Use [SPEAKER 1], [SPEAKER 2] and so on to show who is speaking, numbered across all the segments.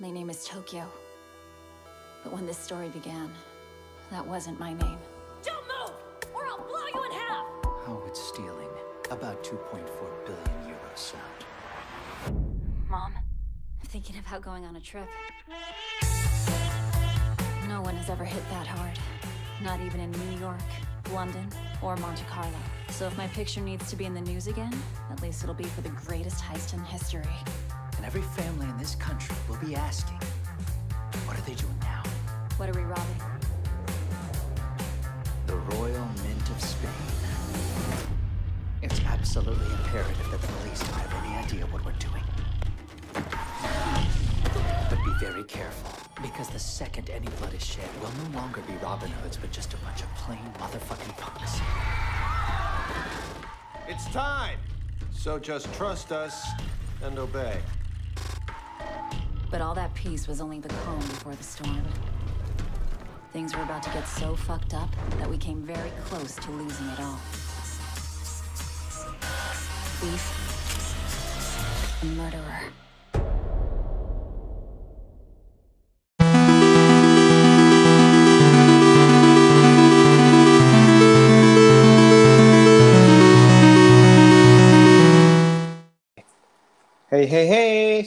[SPEAKER 1] My name is Tokyo. But when this story began, that wasn't my name.
[SPEAKER 2] Don't move, or I'll blow you in half!
[SPEAKER 3] How would stealing about 2.4 billion euros sound?
[SPEAKER 1] Mom, I'm thinking about going on a trip. No one has ever hit that hard. Not even in New York, London, or Monte Carlo. So if my picture needs to be in the news again, at least it'll be for the greatest heist in history.
[SPEAKER 3] And every family in this country will be asking, what are they doing now?
[SPEAKER 1] What are we robbing?
[SPEAKER 3] The Royal Mint of Spain. It's absolutely imperative that the police don't have any idea what we're doing. But be very careful, because the second any blood is shed, we'll no longer be Robin Hoods, but just a bunch of plain motherfucking punks.
[SPEAKER 4] It's time. So just trust us and obey.
[SPEAKER 1] But all that peace was only the calm before the storm. Things were about to get so fucked up that we came very close to losing it all. Thief. A murderer.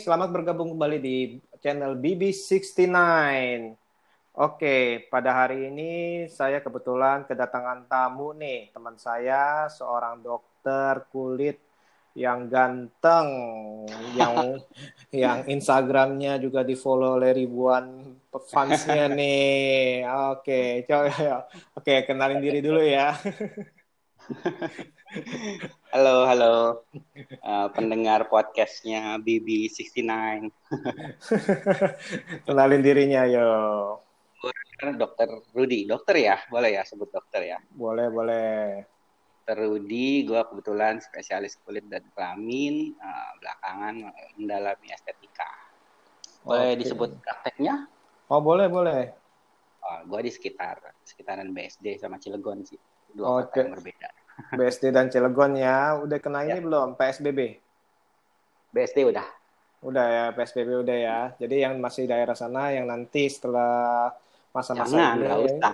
[SPEAKER 5] Selamat bergabung kembali di channel BB69. Oke, pada hari ini saya kebetulan kedatangan tamu nih, teman saya seorang dokter kulit yang ganteng, yang yang Instagramnya juga di follow oleh ribuan fansnya nih. Oke, coba oke kenalin diri dulu ya.
[SPEAKER 6] Halo, halo. Uh, pendengar podcastnya BB69.
[SPEAKER 5] kenalin dirinya, yo.
[SPEAKER 6] Dokter Rudi. Dokter ya? Boleh ya sebut dokter ya?
[SPEAKER 5] Boleh, boleh.
[SPEAKER 6] Dokter Rudi, gue kebetulan spesialis kulit dan kelamin. Uh, belakangan mendalami estetika. Boleh
[SPEAKER 5] Oke.
[SPEAKER 6] disebut prakteknya?
[SPEAKER 5] Oh, boleh, boleh.
[SPEAKER 6] Uh, gue di sekitar sekitaran BSD sama Cilegon sih. Dua
[SPEAKER 5] Oke.
[SPEAKER 6] kota yang berbeda.
[SPEAKER 5] BSD dan Cilegon ya. Udah kena ini
[SPEAKER 6] Ya.
[SPEAKER 5] belum? PSBB?
[SPEAKER 6] BSD udah.
[SPEAKER 5] Udah ya, PSBB udah ya. Jadi yang masih daerah sana, yang nanti setelah masa-masa
[SPEAKER 6] Jangan,
[SPEAKER 5] ini,
[SPEAKER 6] usah.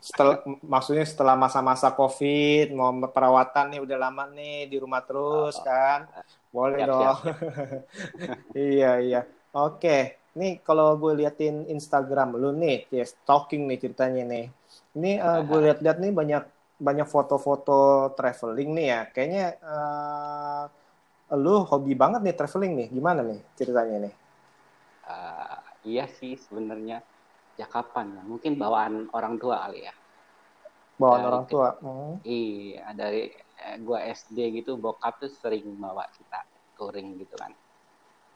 [SPEAKER 5] setelah, maksudnya setelah masa-masa COVID, mau perawatan nih udah lama nih di rumah terus
[SPEAKER 6] Oh,
[SPEAKER 5] kan? Boleh
[SPEAKER 6] siap,
[SPEAKER 5] dong. iya, iya. Oke, nih kalau gue liatin Instagram lu nih, ya stalking nih ceritanya nih. Ini eh, gue lihat-lihat nih banyak banyak foto-foto traveling nih ya. Kayaknya eh, lu hobi banget nih traveling nih. Gimana nih ceritanya nih?
[SPEAKER 6] Uh, iya sih sebenarnya. Ya kapan ya? Mungkin bawaan orang tua kali ya.
[SPEAKER 5] Bawaan
[SPEAKER 6] Dari
[SPEAKER 5] orang tua. Hmm.
[SPEAKER 6] Iya, dari eh, gua SD gitu bokap tuh sering bawa kita touring gitu kan.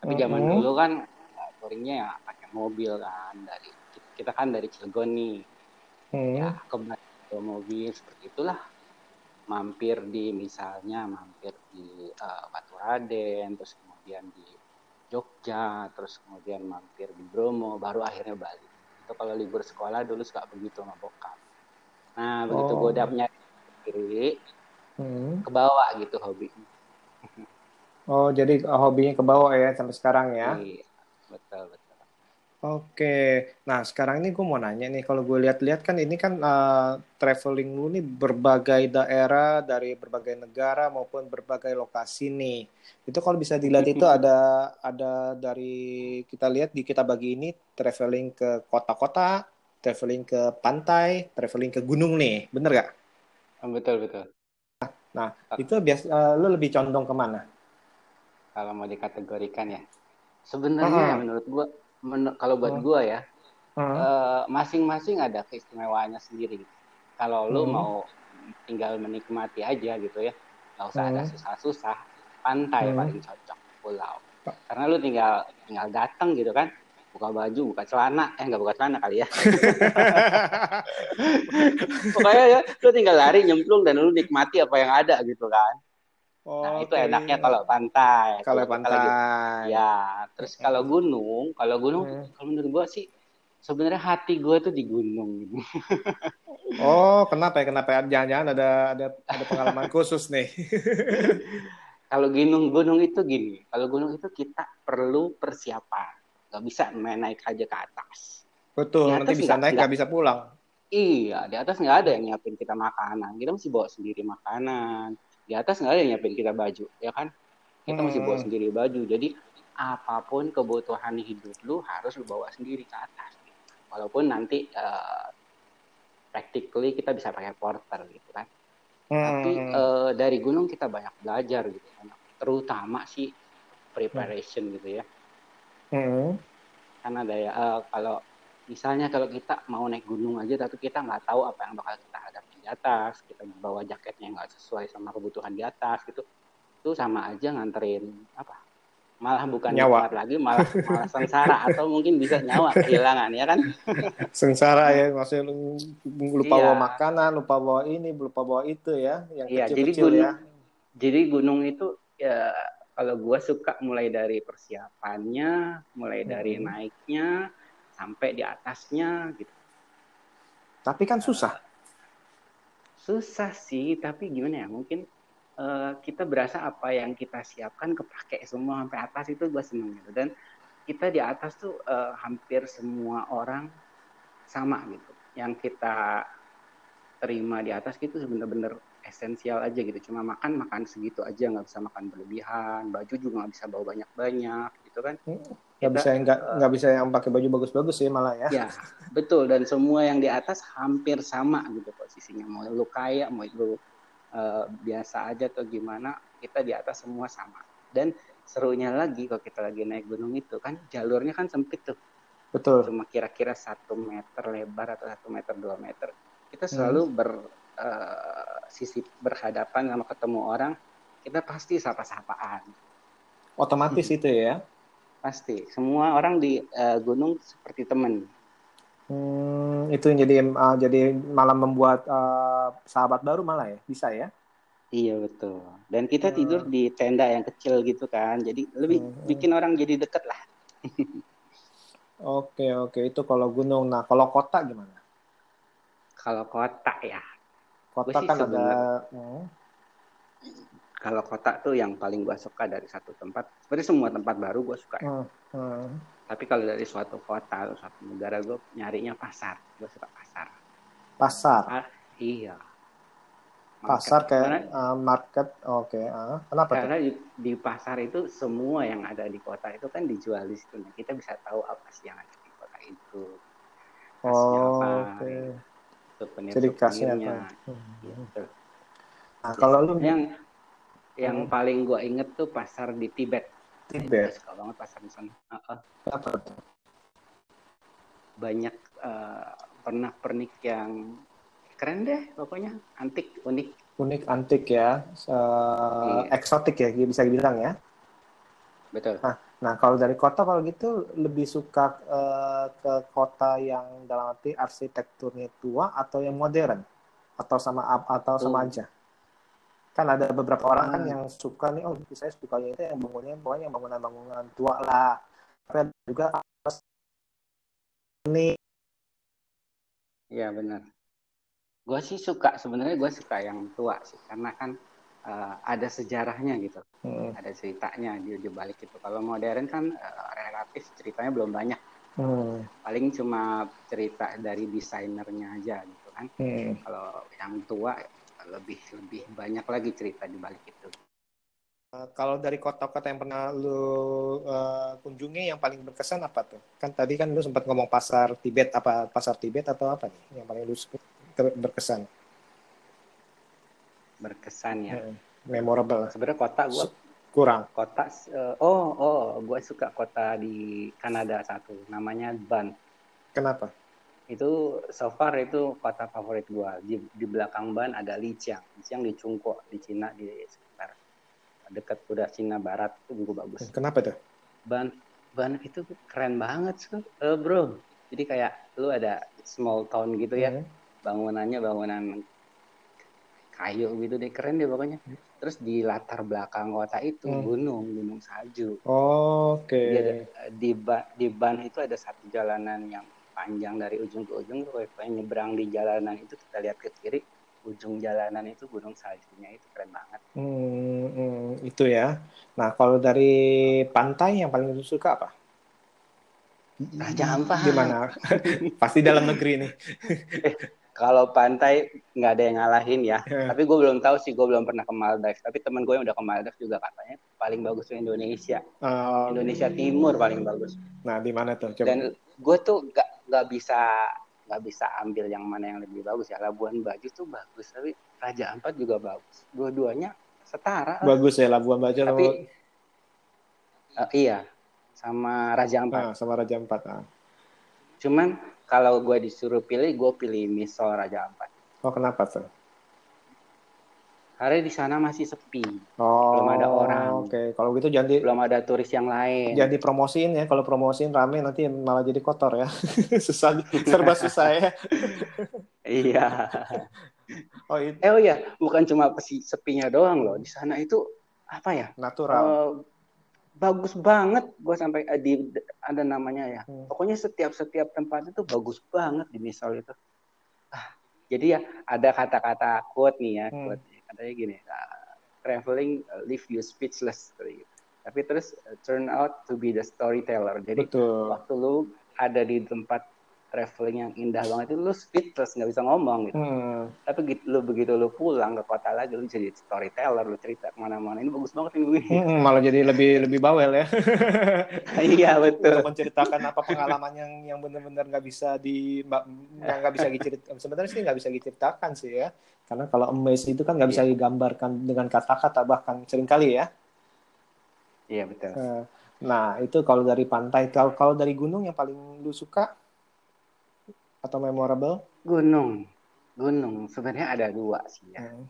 [SPEAKER 6] Tapi zaman
[SPEAKER 5] Mhm.
[SPEAKER 6] dulu kan touringnya ya pakai mobil kan dari kita kan dari Cilegon nih.
[SPEAKER 5] Hmm.
[SPEAKER 6] Ya, ke bawa mobil seperti itulah. Mampir di misalnya mampir di eh, Batu Raden, terus kemudian di Jogja, terus kemudian mampir di Bromo, baru akhirnya Bali. Itu kalau libur sekolah dulu suka begitu sama bokap. Nah, begitu
[SPEAKER 5] Oh.
[SPEAKER 6] gue udah punya diri,
[SPEAKER 5] Hmm.
[SPEAKER 6] ke bawah gitu hobinya.
[SPEAKER 5] Oh, jadi eh, hobinya ke bawah ya sampai sekarang ya?
[SPEAKER 6] Iya, betul betul.
[SPEAKER 5] Oke, nah sekarang ini gue mau nanya nih, kalau gue lihat-lihat kan ini kan eh, traveling lu nih berbagai daerah dari berbagai negara maupun berbagai lokasi nih. Itu kalau bisa dilihat itu ada ada dari kita lihat di kita bagi ini traveling ke kota-kota, traveling ke pantai, traveling ke gunung nih, bener gak?
[SPEAKER 6] Betul betul.
[SPEAKER 5] Nah, itu biasa eh, lu lebih condong ke mana?
[SPEAKER 6] Kalau mau dikategorikan ya, sebenarnya menurut gua, men- kalau buat
[SPEAKER 5] Ah.
[SPEAKER 6] gua ya, eh, masing-masing ada keistimewaannya sendiri. Kalau lu
[SPEAKER 5] Hmm.
[SPEAKER 6] mau tinggal menikmati aja gitu ya, nggak usah ada
[SPEAKER 5] Hmm.
[SPEAKER 6] susah-susah. Pantai
[SPEAKER 5] Hmm.
[SPEAKER 6] paling cocok, pulau. Karena lu tinggal tinggal datang gitu kan, buka baju, buka celana, eh nggak buka celana kali ya. Pokoknya ya, lu tinggal lari nyemplung dan lu nikmati apa yang ada gitu kan. Nah, itu
[SPEAKER 5] Oke.
[SPEAKER 6] enaknya kalau pantai.
[SPEAKER 5] Kalau pantai.
[SPEAKER 6] ya, terus kalau gunung, kalau gunung
[SPEAKER 5] Hmm.
[SPEAKER 6] kalau menurut gua sih sebenarnya hati gua tuh di gunung gitu.
[SPEAKER 5] Oh, kenapa ya? Kenapa ya? Jangan-jangan ada ada ada pengalaman khusus nih.
[SPEAKER 6] Kalau gunung gunung itu gini, kalau gunung itu kita perlu persiapan. nggak bisa main naik aja ke atas.
[SPEAKER 5] Betul,
[SPEAKER 6] Di
[SPEAKER 5] nanti
[SPEAKER 6] atas
[SPEAKER 5] bisa
[SPEAKER 6] nggak-
[SPEAKER 5] naik
[SPEAKER 6] nggak
[SPEAKER 5] bisa pulang.
[SPEAKER 6] Iya, di atas nggak ada yang nyiapin kita makanan. Kita mesti bawa sendiri makanan. Di atas nggak ada yang nyiapin kita baju, ya kan? Kita mesti bawa
[SPEAKER 5] Hmm.
[SPEAKER 6] sendiri baju. Jadi apa pun kebutuhan hidup lu harus lu bawa sendiri ke atas. Walaupun nanti eh, practically kita bisa pakai porter gitu kan. Tapi
[SPEAKER 5] Hmm.
[SPEAKER 6] eh, dari gunung kita banyak belajar gitu kan. Terutama sih preparation gitu ya.
[SPEAKER 5] Hmm.
[SPEAKER 6] Kan ada ya eh, kalau misalnya kalau kita mau naik gunung aja tapi kita nggak tahu apa yang bakal kita di atas, kita bawa jaketnya nggak sesuai sama kebutuhan di atas gitu. Itu sama aja nganterin apa? Malah bukan
[SPEAKER 5] Nyawa.
[SPEAKER 6] lagi, malah malah sengsara atau mungkin bisa nyawa kehilangan ya kan?
[SPEAKER 5] Sengsara ya, maksudnya lu lupa
[SPEAKER 6] Iya.
[SPEAKER 5] bawa makanan, lupa bawa ini, lupa bawa itu ya, yang
[SPEAKER 6] Iya, jadi
[SPEAKER 5] kecil-kecil
[SPEAKER 6] gunung,
[SPEAKER 5] ya.
[SPEAKER 6] jadi gunung itu ya kalau gua suka mulai dari persiapannya, mulai dari
[SPEAKER 5] Hmm.
[SPEAKER 6] naiknya sampai di atasnya gitu.
[SPEAKER 5] Tapi kan susah.
[SPEAKER 6] Susah sih, tapi gimana ya? Mungkin eh, kita berasa apa yang kita siapkan kepake semua sampai atas itu gue seneng gitu. Dan kita di atas tuh eh, hampir semua orang sama gitu. Yang kita terima di atas gitu bener-bener esensial aja gitu. Cuma makan makan segitu aja, nggak bisa makan berlebihan. Baju juga nggak bisa bawa banyak-banyak gitu kan.
[SPEAKER 5] Nggak bisa yang nggak nggak bisa yang pakai baju bagus-bagus sih malah ya.
[SPEAKER 6] Ya, betul. Dan semua yang di atas hampir sama gitu posisinya. Mau lu kaya, mau lu eh, biasa aja atau gimana, kita di atas semua sama. Dan serunya lagi kalau kita lagi naik gunung itu kan jalurnya kan sempit tuh.
[SPEAKER 5] Betul.
[SPEAKER 6] Cuma kira-kira satu meter lebar atau satu meter dua meter. Kita selalu ber eh, sisi berhadapan sama ketemu orang, kita pasti sapa-sapaan.
[SPEAKER 5] Otomatis itu ya.
[SPEAKER 6] Pasti. Semua orang di eh, gunung seperti teman.
[SPEAKER 5] Hmm, itu yang jadi uh, jadi malah membuat uh, sahabat baru malah ya, bisa ya.
[SPEAKER 6] Iya betul. Dan kita
[SPEAKER 5] Hmm.
[SPEAKER 6] tidur di tenda yang kecil gitu kan. Jadi lebih
[SPEAKER 5] Hmm.
[SPEAKER 6] bikin orang jadi deket lah.
[SPEAKER 5] Oke oke itu kalau gunung. Nah kalau kota gimana?
[SPEAKER 6] Kalau kota ya.
[SPEAKER 5] Kota kan ada. Hmm,
[SPEAKER 6] Kalau kota tuh yang paling gua suka dari satu tempat. Sebenarnya semua tempat baru gua suka. ya.
[SPEAKER 5] hmm, hmm.
[SPEAKER 6] Tapi kalau dari suatu kota atau suatu negara gua nyarinya pasar. Gua suka pasar.
[SPEAKER 5] Pasar.
[SPEAKER 6] Ah, iya.
[SPEAKER 5] Pasar
[SPEAKER 6] Market.
[SPEAKER 5] kayak
[SPEAKER 6] Karena,
[SPEAKER 5] uh, market. Oke. ah. Kenapa tuh?
[SPEAKER 6] karena di, di pasar itu semua yang ada di kota itu kan dijual di situ. Nah, kita bisa tahu apa sih yang ada di kota itu. Khasnya
[SPEAKER 5] Oh,
[SPEAKER 6] apa,
[SPEAKER 5] oke.
[SPEAKER 6] Souvenir
[SPEAKER 5] Ciri khasnya
[SPEAKER 6] souvenirnya.
[SPEAKER 5] apa? Hmm.
[SPEAKER 6] Gitu.
[SPEAKER 5] Nah kalau lu
[SPEAKER 6] yang yang
[SPEAKER 5] Hmm.
[SPEAKER 6] paling gua inget tuh pasar di Tibet.
[SPEAKER 5] Tibet.
[SPEAKER 6] Suka banget pasar di sana. Heeh.
[SPEAKER 5] apa tuh?
[SPEAKER 6] banyak eh, pernak-pernik yang keren deh pokoknya antik unik
[SPEAKER 5] Unik antik ya, uh,
[SPEAKER 6] Iya.
[SPEAKER 5] eksotik ya bisa dibilang ya.
[SPEAKER 6] betul
[SPEAKER 5] Nah, kalau dari kota kalau gitu lebih suka eh, ke kota yang dalam arti arsitekturnya tua atau yang modern atau sama atau sama
[SPEAKER 6] Oh.
[SPEAKER 5] aja. Kan ada beberapa orang kan
[SPEAKER 6] Hmm.
[SPEAKER 5] yang suka nih, oh saya sukanya itu yang bangunnya pokoknya yang bangunan-bangunan tua lah. Tapi ada juga ini.
[SPEAKER 6] Iya benar. Gua sih suka sebenarnya gua suka yang tua sih karena kan eh, ada sejarahnya gitu.
[SPEAKER 5] Hmm,
[SPEAKER 6] ada ceritanya di, di balik itu. Kalau modern kan eh, relatif ceritanya belum banyak.
[SPEAKER 5] Hmm,
[SPEAKER 6] paling cuma cerita dari desainernya aja gitu kan.
[SPEAKER 5] Hmm.
[SPEAKER 6] kalau yang tua lebih lebih banyak lagi cerita di balik itu
[SPEAKER 5] Eh, kalau dari kota-kota yang pernah lu eh, kunjungi yang paling berkesan apa tuh? Kan tadi kan lu sempat ngomong pasar Tibet apa pasar Tibet atau apa nih yang paling lu berkesan?
[SPEAKER 6] berkesan ya
[SPEAKER 5] Hmm, Memorable.
[SPEAKER 6] sebenarnya kota gua
[SPEAKER 5] Kurang.
[SPEAKER 6] kota eh, oh oh gue suka kota di Kanada satu namanya Ban
[SPEAKER 5] Kenapa?
[SPEAKER 6] Itu so far itu kota favorit gue di, di belakang Ban ada Lijiang Lijiang di Chungko di Cina di sekitar dekat udah Cina Barat. Itu juga bagus.
[SPEAKER 5] Kenapa tuh?
[SPEAKER 6] Ban Ban itu keren banget sih eh, bro. Jadi kayak lu ada small town gitu ya.
[SPEAKER 5] Hmm.
[SPEAKER 6] bangunannya bangunan kayu gitu deh. Keren deh pokoknya. Terus di latar belakang kota itu
[SPEAKER 5] Hmm.
[SPEAKER 6] gunung gunung salju.
[SPEAKER 5] Oke.
[SPEAKER 6] Dia ada, di di ban itu ada satu jalanan yang panjang dari ujung ke ujung kayak nyebrang di jalanan itu kita lihat ke kiri ujung jalanan itu gunung saljunya itu keren banget
[SPEAKER 5] Hmm, hmm, itu ya. Nah, kalau dari pantai yang paling suka apa?
[SPEAKER 6] Raja Ampat.
[SPEAKER 5] Gimana? Pasti dalam negeri nih.
[SPEAKER 6] Kalau pantai nggak ada yang ngalahin ya. Tapi gue belum tahu sih, gue belum pernah ke Maldives. Tapi temen gue yang udah ke Maldives juga katanya paling bagus Indonesia.
[SPEAKER 5] Oh,
[SPEAKER 6] Indonesia Timur paling bagus.
[SPEAKER 5] Nah, di mana tuh? Coba.
[SPEAKER 6] Dan gue tuh nggak nggak bisa nggak bisa ambil yang mana yang lebih bagus ya. Labuan Bajo tuh bagus, tapi Raja Ampat juga bagus. Dua-duanya setara.
[SPEAKER 5] Bagus ya Labuan Bajo
[SPEAKER 6] Tapi
[SPEAKER 5] sama,
[SPEAKER 6] eh, iya sama Raja Ampat.
[SPEAKER 5] ah, sama Raja Ampat. ah.
[SPEAKER 6] Cuman kalau gue disuruh pilih, gue pilih Misol Raja Ampat.
[SPEAKER 5] Oh, kenapa tuh?
[SPEAKER 6] Karena di sana masih sepi,
[SPEAKER 5] Oh,
[SPEAKER 6] Belum ada orang.
[SPEAKER 5] Oke, kalau gitu jangan di,
[SPEAKER 6] belum ada turis yang lain.
[SPEAKER 5] jangan dipromosiin ya. Kalau promosiin rame nanti malah jadi kotor ya. susah, serba susah ya.
[SPEAKER 6] Iya.
[SPEAKER 5] Oh, itu
[SPEAKER 6] Eh oh iya, bukan cuma pesi- sepinya doang loh. Di sana itu apa ya?
[SPEAKER 5] natural.
[SPEAKER 6] eh, bagus banget. Gue sampai eh, di ada namanya ya.
[SPEAKER 5] Hmm.
[SPEAKER 6] Pokoknya setiap setiap tempat itu bagus banget di Misol itu. Ah, jadi ya ada kata-kata quote nih ya,
[SPEAKER 5] Hmm.
[SPEAKER 6] quote katanya gini, ah, traveling uh, leave you speechless. gitu. Tapi terus uh, turn out to be the storyteller. Jadi
[SPEAKER 5] Betul.
[SPEAKER 6] waktu lu ada di tempat traveling yang indah banget itu lu speechless nggak bisa ngomong gitu.
[SPEAKER 5] Hmm.
[SPEAKER 6] Tapi gitu, lu begitu lu pulang ke kota lagi lu jadi storyteller, lu cerita ke mana-mana ini bagus banget ini.
[SPEAKER 5] Hmm, malah jadi lebih lebih bawel ya.
[SPEAKER 6] iya betul.
[SPEAKER 5] Untuk menceritakan apa pengalaman yang yang benar-benar nggak bisa di nggak bisa diceritakan. Sebenarnya sih nggak bisa diceritakan sih ya. Karena kalau amaze itu kan nggak bisa
[SPEAKER 6] Iya.
[SPEAKER 5] digambarkan dengan kata-kata bahkan sering kali ya.
[SPEAKER 6] Iya betul.
[SPEAKER 5] Eh, Nah, itu kalau dari pantai. Kalau kalau dari gunung yang paling lu suka atau memorable?
[SPEAKER 6] Gunung, gunung sebenarnya ada dua sih ya.
[SPEAKER 5] Hmm.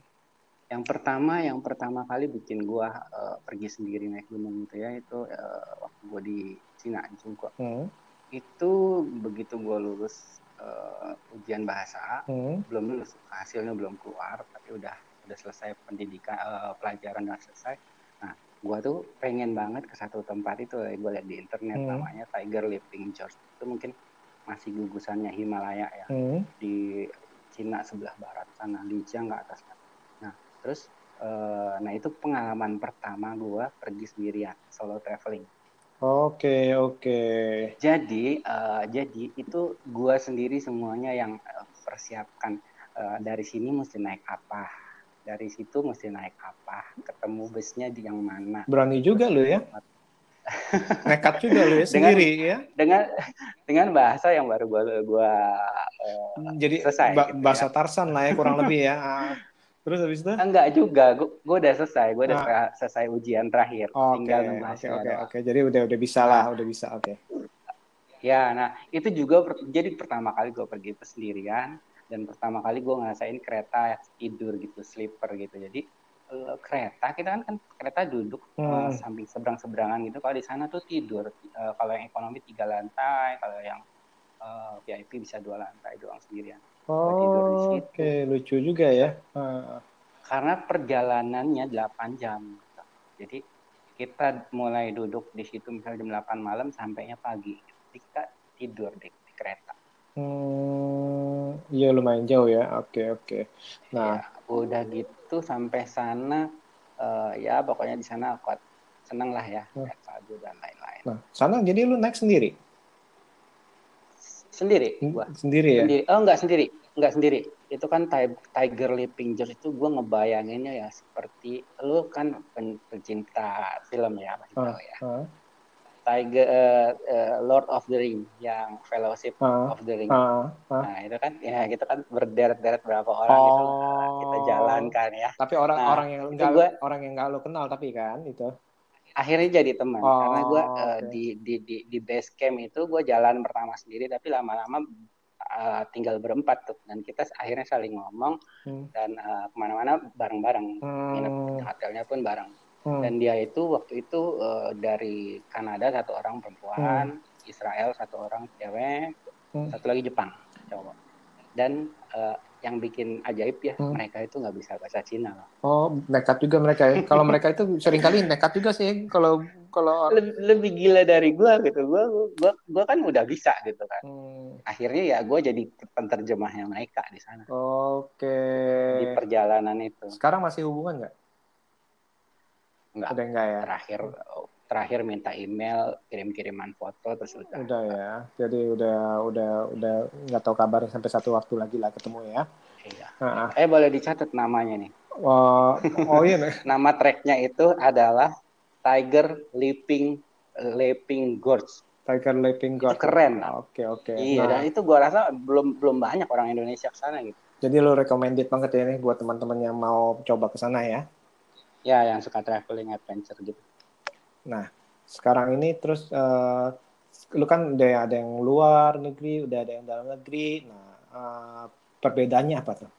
[SPEAKER 6] Yang pertama, yang pertama kali bikin gua eh, pergi sendiri naik gunung itu ya itu eh, waktu gua di Cina di Cungkok.
[SPEAKER 5] Hmm.
[SPEAKER 6] Itu begitu gua lulus eh, ujian bahasa,
[SPEAKER 5] Hmm.
[SPEAKER 6] belum lulus hasilnya belum keluar tapi udah udah selesai pendidikan eh, pelajaran udah selesai nah gua tuh pengen banget ke satu tempat itu gue lihat di internet
[SPEAKER 5] Hmm.
[SPEAKER 6] namanya Tiger Leaping George itu mungkin masih gugusannya Himalaya ya
[SPEAKER 5] Hmm.
[SPEAKER 6] di Cina sebelah barat sana Lijiang ke atas nah terus eh, nah itu pengalaman pertama gua pergi sendirian solo traveling
[SPEAKER 5] Oke, oke.
[SPEAKER 6] jadi eh, jadi itu gua sendiri semuanya yang eh, persiapkan Eh, dari sini mesti naik apa dari situ mesti naik apa ketemu busnya di yang mana
[SPEAKER 5] Berani juga lu ya. Nekat juga lu ya
[SPEAKER 6] Dengan-
[SPEAKER 5] sendiri ya.
[SPEAKER 6] dengan dengan bahasa yang baru gua gua eh,
[SPEAKER 5] Jadi
[SPEAKER 6] selesai
[SPEAKER 5] ba-
[SPEAKER 6] gitu
[SPEAKER 5] bahasa
[SPEAKER 6] ya.
[SPEAKER 5] Tarsan lah ya kurang lebih ya. Ah. Terus habis itu?
[SPEAKER 6] enggak juga gua, gua udah selesai gua udah
[SPEAKER 5] Ah.
[SPEAKER 6] selesai- ujian terakhir
[SPEAKER 5] Oke,
[SPEAKER 6] tinggal nunggu
[SPEAKER 5] oke,
[SPEAKER 6] doang.
[SPEAKER 5] oke. Jadi udah udah bisa lah, udah bisa. Oke.
[SPEAKER 6] Ya, nah itu juga per- jadi pertama kali gue pergi sendirian dan pertama kali gue ngerasain kereta tidur gitu, sleeper gitu. Jadi eh, kereta kita kan kan kereta duduk eh,
[SPEAKER 5] Hmm.
[SPEAKER 6] samping seberang seberangan gitu. Kalau di sana tuh tidur. Eh, kalau yang ekonomi tiga lantai, kalau yang eh, VIP bisa dua lantai doang sendirian. tidur di
[SPEAKER 5] Oh,
[SPEAKER 6] situ.
[SPEAKER 5] Oke, lucu juga ya. Ah.
[SPEAKER 6] Karena perjalanannya 8 jam. gitu. Jadi kita mulai duduk di situ misalnya jam 8 malam sampainya pagi. Jadi kita tidur di, di kereta.
[SPEAKER 5] Hmm, iya lumayan jauh ya. Oke, oke. Nah,
[SPEAKER 6] Ya, udah gitu sampai sana eh, ya pokoknya di sana kuat seneng lah ya
[SPEAKER 5] Hmm.
[SPEAKER 6] salju dan lain-lain.
[SPEAKER 5] nah, sana jadi lu naik sendiri?
[SPEAKER 6] Sendiri gua.
[SPEAKER 5] Sendiri ya?
[SPEAKER 6] Sendiri. Oh enggak sendiri, enggak sendiri. Itu kan Ti- Tiger Leaping George itu gua ngebayanginnya ya seperti lu kan pen- pencinta film ya masih
[SPEAKER 5] Ah,
[SPEAKER 6] tahu ya.
[SPEAKER 5] ah,
[SPEAKER 6] Tiger eh, eh, Lord of the Ring yang Fellowship
[SPEAKER 5] ah,
[SPEAKER 6] of the Ring.
[SPEAKER 5] ah, ah.
[SPEAKER 6] Nah, itu kan ya kita kan berderet-deret berapa orang gitu eh, kita
[SPEAKER 5] Oh.
[SPEAKER 6] jalankan ya.
[SPEAKER 5] Tapi orang
[SPEAKER 6] Nah,
[SPEAKER 5] orang yang
[SPEAKER 6] itu
[SPEAKER 5] enggak
[SPEAKER 6] gua-
[SPEAKER 5] orang yang enggak lu kenal tapi kan itu.
[SPEAKER 6] akhirnya jadi teman
[SPEAKER 5] Oh,
[SPEAKER 6] karena gue
[SPEAKER 5] oke.
[SPEAKER 6] di, di di di base camp itu gue jalan pertama sendiri tapi lama-lama uh, tinggal berempat tuh dan kita akhirnya saling ngomong
[SPEAKER 5] Hmm.
[SPEAKER 6] dan uh, ke mana-mana bareng-bareng nginep
[SPEAKER 5] Hmm.
[SPEAKER 6] hotelnya pun bareng
[SPEAKER 5] Hmm.
[SPEAKER 6] dan dia itu waktu itu uh, dari Kanada satu orang perempuan Israel satu orang cewek
[SPEAKER 5] Hmm.
[SPEAKER 6] satu lagi Jepang cowok dan uh, yang bikin ajaib ya
[SPEAKER 5] Hmm.
[SPEAKER 6] mereka itu nggak bisa bahasa Cina loh
[SPEAKER 5] Oh, nekat juga mereka ya. Kalau mereka itu sering kali nekat juga sih kalau kalau
[SPEAKER 6] lebih, lebih gila dari gue gitu gue gua gua kan udah bisa gitu kan
[SPEAKER 5] Hmm,
[SPEAKER 6] akhirnya ya gue jadi penterjemahnya mereka di sana
[SPEAKER 5] Oke.
[SPEAKER 6] di perjalanan itu
[SPEAKER 5] Sekarang masih hubungan nggak?
[SPEAKER 6] Nggak
[SPEAKER 5] Udah enggak ya?
[SPEAKER 6] terakhir terakhir minta email kirim-kiriman foto terus udah
[SPEAKER 5] Udah ya. Jadi udah udah udah nggak tahu kabarnya sampai satu waktu lagi lah ketemu ya.
[SPEAKER 6] iya.
[SPEAKER 5] Heeh.
[SPEAKER 6] eh boleh dicatat namanya nih
[SPEAKER 5] Oh, oh iya nih.
[SPEAKER 6] nama tracknya itu adalah Tiger Leaping Leaping Gorge
[SPEAKER 5] Tiger Leaping
[SPEAKER 6] itu
[SPEAKER 5] God.
[SPEAKER 6] keren lah
[SPEAKER 5] Oke oke.
[SPEAKER 6] iya
[SPEAKER 5] Nah,
[SPEAKER 6] dan itu gua rasa belum belum banyak orang Indonesia ke sana gitu
[SPEAKER 5] jadi lo recommended banget ya nih buat teman-teman yang mau coba ke sana ya.
[SPEAKER 6] Ya yang suka traveling adventure gitu
[SPEAKER 5] Nah, sekarang ini terus eh, lu kan udah ada yang luar negeri, udah ada yang dalam negeri. Nah, eh, perbedaannya apa tuh?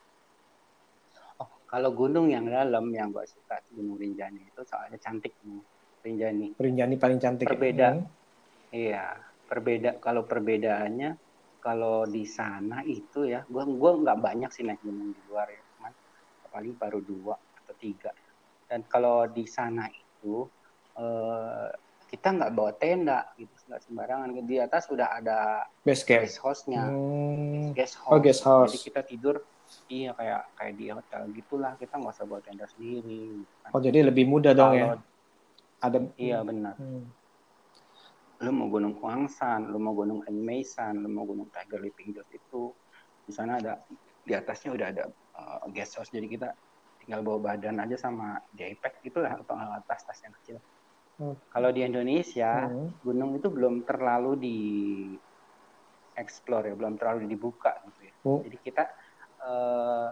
[SPEAKER 6] oh kalau gunung yang dalam yang gua suka Gunung Rinjani itu soalnya cantik nih Rinjani
[SPEAKER 5] Rinjani paling cantik. ya?
[SPEAKER 6] Berbeda.
[SPEAKER 5] Hmm.
[SPEAKER 6] Iya, perbeda kalau perbedaannya kalau di sana itu ya, gua gua nggak banyak sih naik gunung di luar ya, cuman paling baru dua atau tiga. Dan kalau di sana itu eh, kita nggak bawa tenda gitu, nggak sembarangan. Di atas sudah ada
[SPEAKER 5] Base camp.
[SPEAKER 6] guest house-nya,
[SPEAKER 5] Hmm.
[SPEAKER 6] guest house.
[SPEAKER 5] Oh, guest house.
[SPEAKER 6] Jadi kita tidur iya kayak kayak di hotel gitulah, kita nggak usah bawa tenda sendiri. gitu kan.
[SPEAKER 5] Oh, jadi lebih mudah dong ya.
[SPEAKER 6] Kalau-
[SPEAKER 5] Ada
[SPEAKER 6] Iya benar.
[SPEAKER 5] Hmm.
[SPEAKER 6] lu mau gunung Huangsan, lu mau gunung Enmeisan, lu mau gunung Tiger Leaping Gorge itu di sana ada di atasnya udah ada uh, guest house jadi kita tinggal bawa badan aja sama jaypack gitulah atau tas-tas yang kecil.
[SPEAKER 5] Hmm.
[SPEAKER 6] Kalau di Indonesia
[SPEAKER 5] Hmm.
[SPEAKER 6] gunung itu belum terlalu di explore ya, belum terlalu dibuka gitu ya.
[SPEAKER 5] Hmm.
[SPEAKER 6] Jadi kita eh,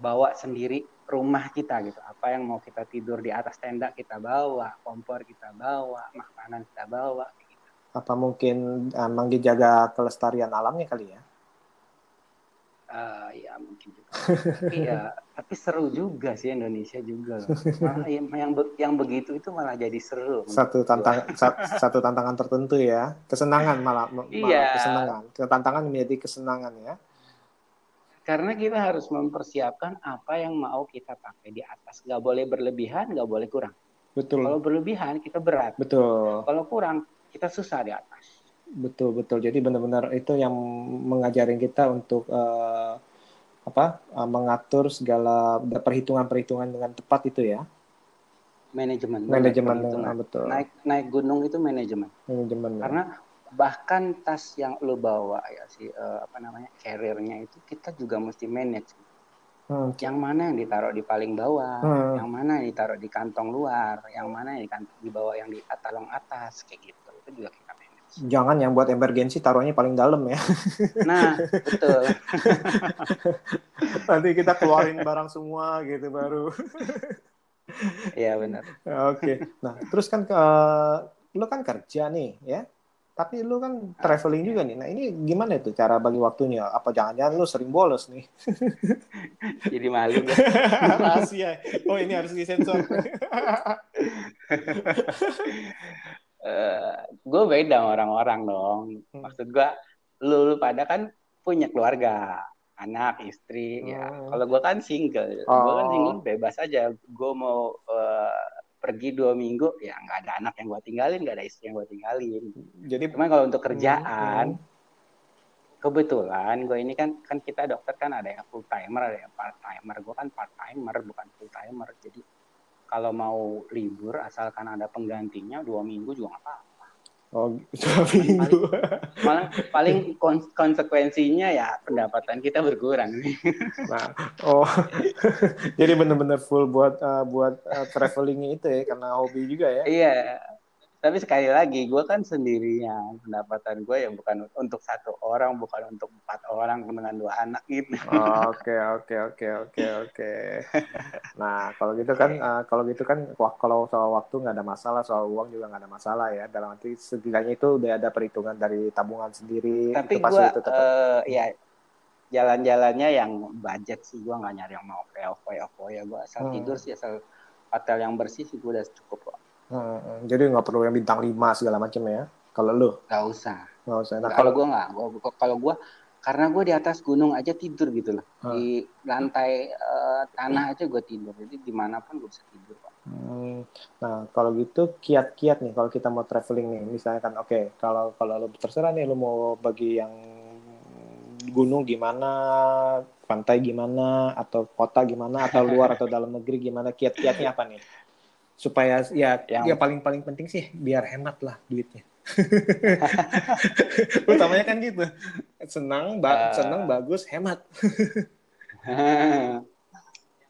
[SPEAKER 6] bawa sendiri rumah kita gitu. Apa yang mau kita tidur di atas tenda kita bawa, kompor kita bawa, makanan kita bawa. gitu.
[SPEAKER 5] Apa mungkin emang dijaga kelestarian alamnya kali ya?
[SPEAKER 6] Eh, ya mungkin juga. Tapi ya, tapi seru juga sih Indonesia juga. Malah yang yang, be- yang begitu itu malah jadi seru.
[SPEAKER 5] Satu
[SPEAKER 6] gua.
[SPEAKER 5] tantang sa- satu tantangan tertentu ya. Kesenangan malah, malah
[SPEAKER 6] Iya.
[SPEAKER 5] kesenangan. Tantangan menjadi kesenangan ya.
[SPEAKER 6] Karena kita harus mempersiapkan apa yang mau kita pakai di atas. Nggak boleh berlebihan, nggak boleh kurang.
[SPEAKER 5] Betul.
[SPEAKER 6] Kalau berlebihan kita berat.
[SPEAKER 5] Betul.
[SPEAKER 6] Kalau kurang kita susah di atas.
[SPEAKER 5] Betul betul. Jadi benar-benar itu yang mengajarin kita untuk eh, apa eh, mengatur segala perhitungan-perhitungan dengan tepat itu ya.
[SPEAKER 6] Manajemen.
[SPEAKER 5] Manajemen dengan betul.
[SPEAKER 6] Naik naik gunung itu manajemen.
[SPEAKER 5] Manajemen. ya.
[SPEAKER 6] Karena bahkan tas yang lo bawa ya si eh, apa namanya carrier-nya itu kita juga mesti manage.
[SPEAKER 5] Hmm,
[SPEAKER 6] Yang mana yang ditaruh di paling bawah,
[SPEAKER 5] Hmm.
[SPEAKER 6] yang mana yang ditaruh di kantong luar, yang mana yang di kant- di bawah yang di talong atas kayak gitu. Itu juga.
[SPEAKER 5] Jangan yang buat emergency taruhnya paling dalam ya.
[SPEAKER 6] Nah, betul.
[SPEAKER 5] Nanti kita keluarin barang semua gitu baru.
[SPEAKER 6] Iya benar.
[SPEAKER 5] Oke. Nah, terus kan ke lu kan kerja nih, ya. Tapi lu kan traveling juga nih. Nah, ini gimana itu cara bagi waktunya? Apa jangan-jangan lu sering bolos nih?
[SPEAKER 6] Jadi malu.
[SPEAKER 5] Rahasia. Oh, ini harus disensor.
[SPEAKER 6] Eh, gue beda sama orang-orang dong.
[SPEAKER 5] Hmm.
[SPEAKER 6] Maksud gue, lu, lu pada kan punya keluarga, anak, istri. Ya,
[SPEAKER 5] Hmm.
[SPEAKER 6] kalau gue kan single, gue kan
[SPEAKER 5] Oh.
[SPEAKER 6] single bebas aja. Gue mau eh, pergi dua minggu, ya nggak ada anak yang gue tinggalin, nggak ada istri yang gue tinggalin.
[SPEAKER 5] Jadi
[SPEAKER 6] Cuman kalau untuk kerjaan,
[SPEAKER 5] Hmm.
[SPEAKER 6] kebetulan gue ini kan kan kita dokter kan ada yang full timer, ada yang part timer. Gue kan part timer bukan full timer. Jadi kalau mau libur asalkan ada penggantinya dua minggu juga nggak apa-apa.
[SPEAKER 5] oh, dua minggu.
[SPEAKER 6] Malah paling kon- konsekuensinya ya pendapatan kita berkurang.
[SPEAKER 5] Nah, oh. Jadi bener-bener full buat eh, buat eh, travelingnya itu ya karena hobi juga ya.
[SPEAKER 6] Iya. Tapi sekali lagi, gue kan sendirian. Pendapatan gue ya bukan untuk satu orang, bukan untuk empat orang dengan dua anak gitu.
[SPEAKER 5] Oh, Oke oke oke oke oke. Nah kalau gitu kan eh, kalau gitu kan kalau soal waktu nggak ada masalah soal uang juga nggak ada masalah ya dalam arti setidaknya itu udah ada perhitungan dari tabungan sendiri
[SPEAKER 6] Tapi
[SPEAKER 5] itu
[SPEAKER 6] gue,
[SPEAKER 5] itu tetap
[SPEAKER 6] eh, ya jalan-jalannya yang budget sih. Gue nggak nyari yang mau foya-foya. ya. Gue asal
[SPEAKER 5] Hmm.
[SPEAKER 6] tidur sih, asal hotel yang bersih sih gue udah cukup kok.
[SPEAKER 5] Hmm, jadi nggak perlu yang bintang 5 segala macam ya kalau lu
[SPEAKER 6] Gak usah.
[SPEAKER 5] nggak usah. Nah
[SPEAKER 6] Nggak,
[SPEAKER 5] kalau
[SPEAKER 6] gue nggak. Kalau gue, karena gue di atas gunung aja tidur gitu loh.
[SPEAKER 5] Hmm.
[SPEAKER 6] Di lantai eh, tanah aja gue tidur. Jadi di mana pun gue bisa tidur kok.
[SPEAKER 5] Hmm, Nah, kalau gitu kiat-kiat nih kalau kita mau traveling nih, misalnya kan oke, kalau kalau lu terserah nih lu mau bagi yang gunung gimana, pantai gimana, atau kota gimana, atau luar atau dalam negeri gimana, kiat-kiatnya apa nih? Supaya ya
[SPEAKER 6] Yang-
[SPEAKER 5] ya paling paling penting sih biar hemat lah duitnya utamanya kan gitu senang ba-
[SPEAKER 6] Eh.
[SPEAKER 5] senang bagus hemat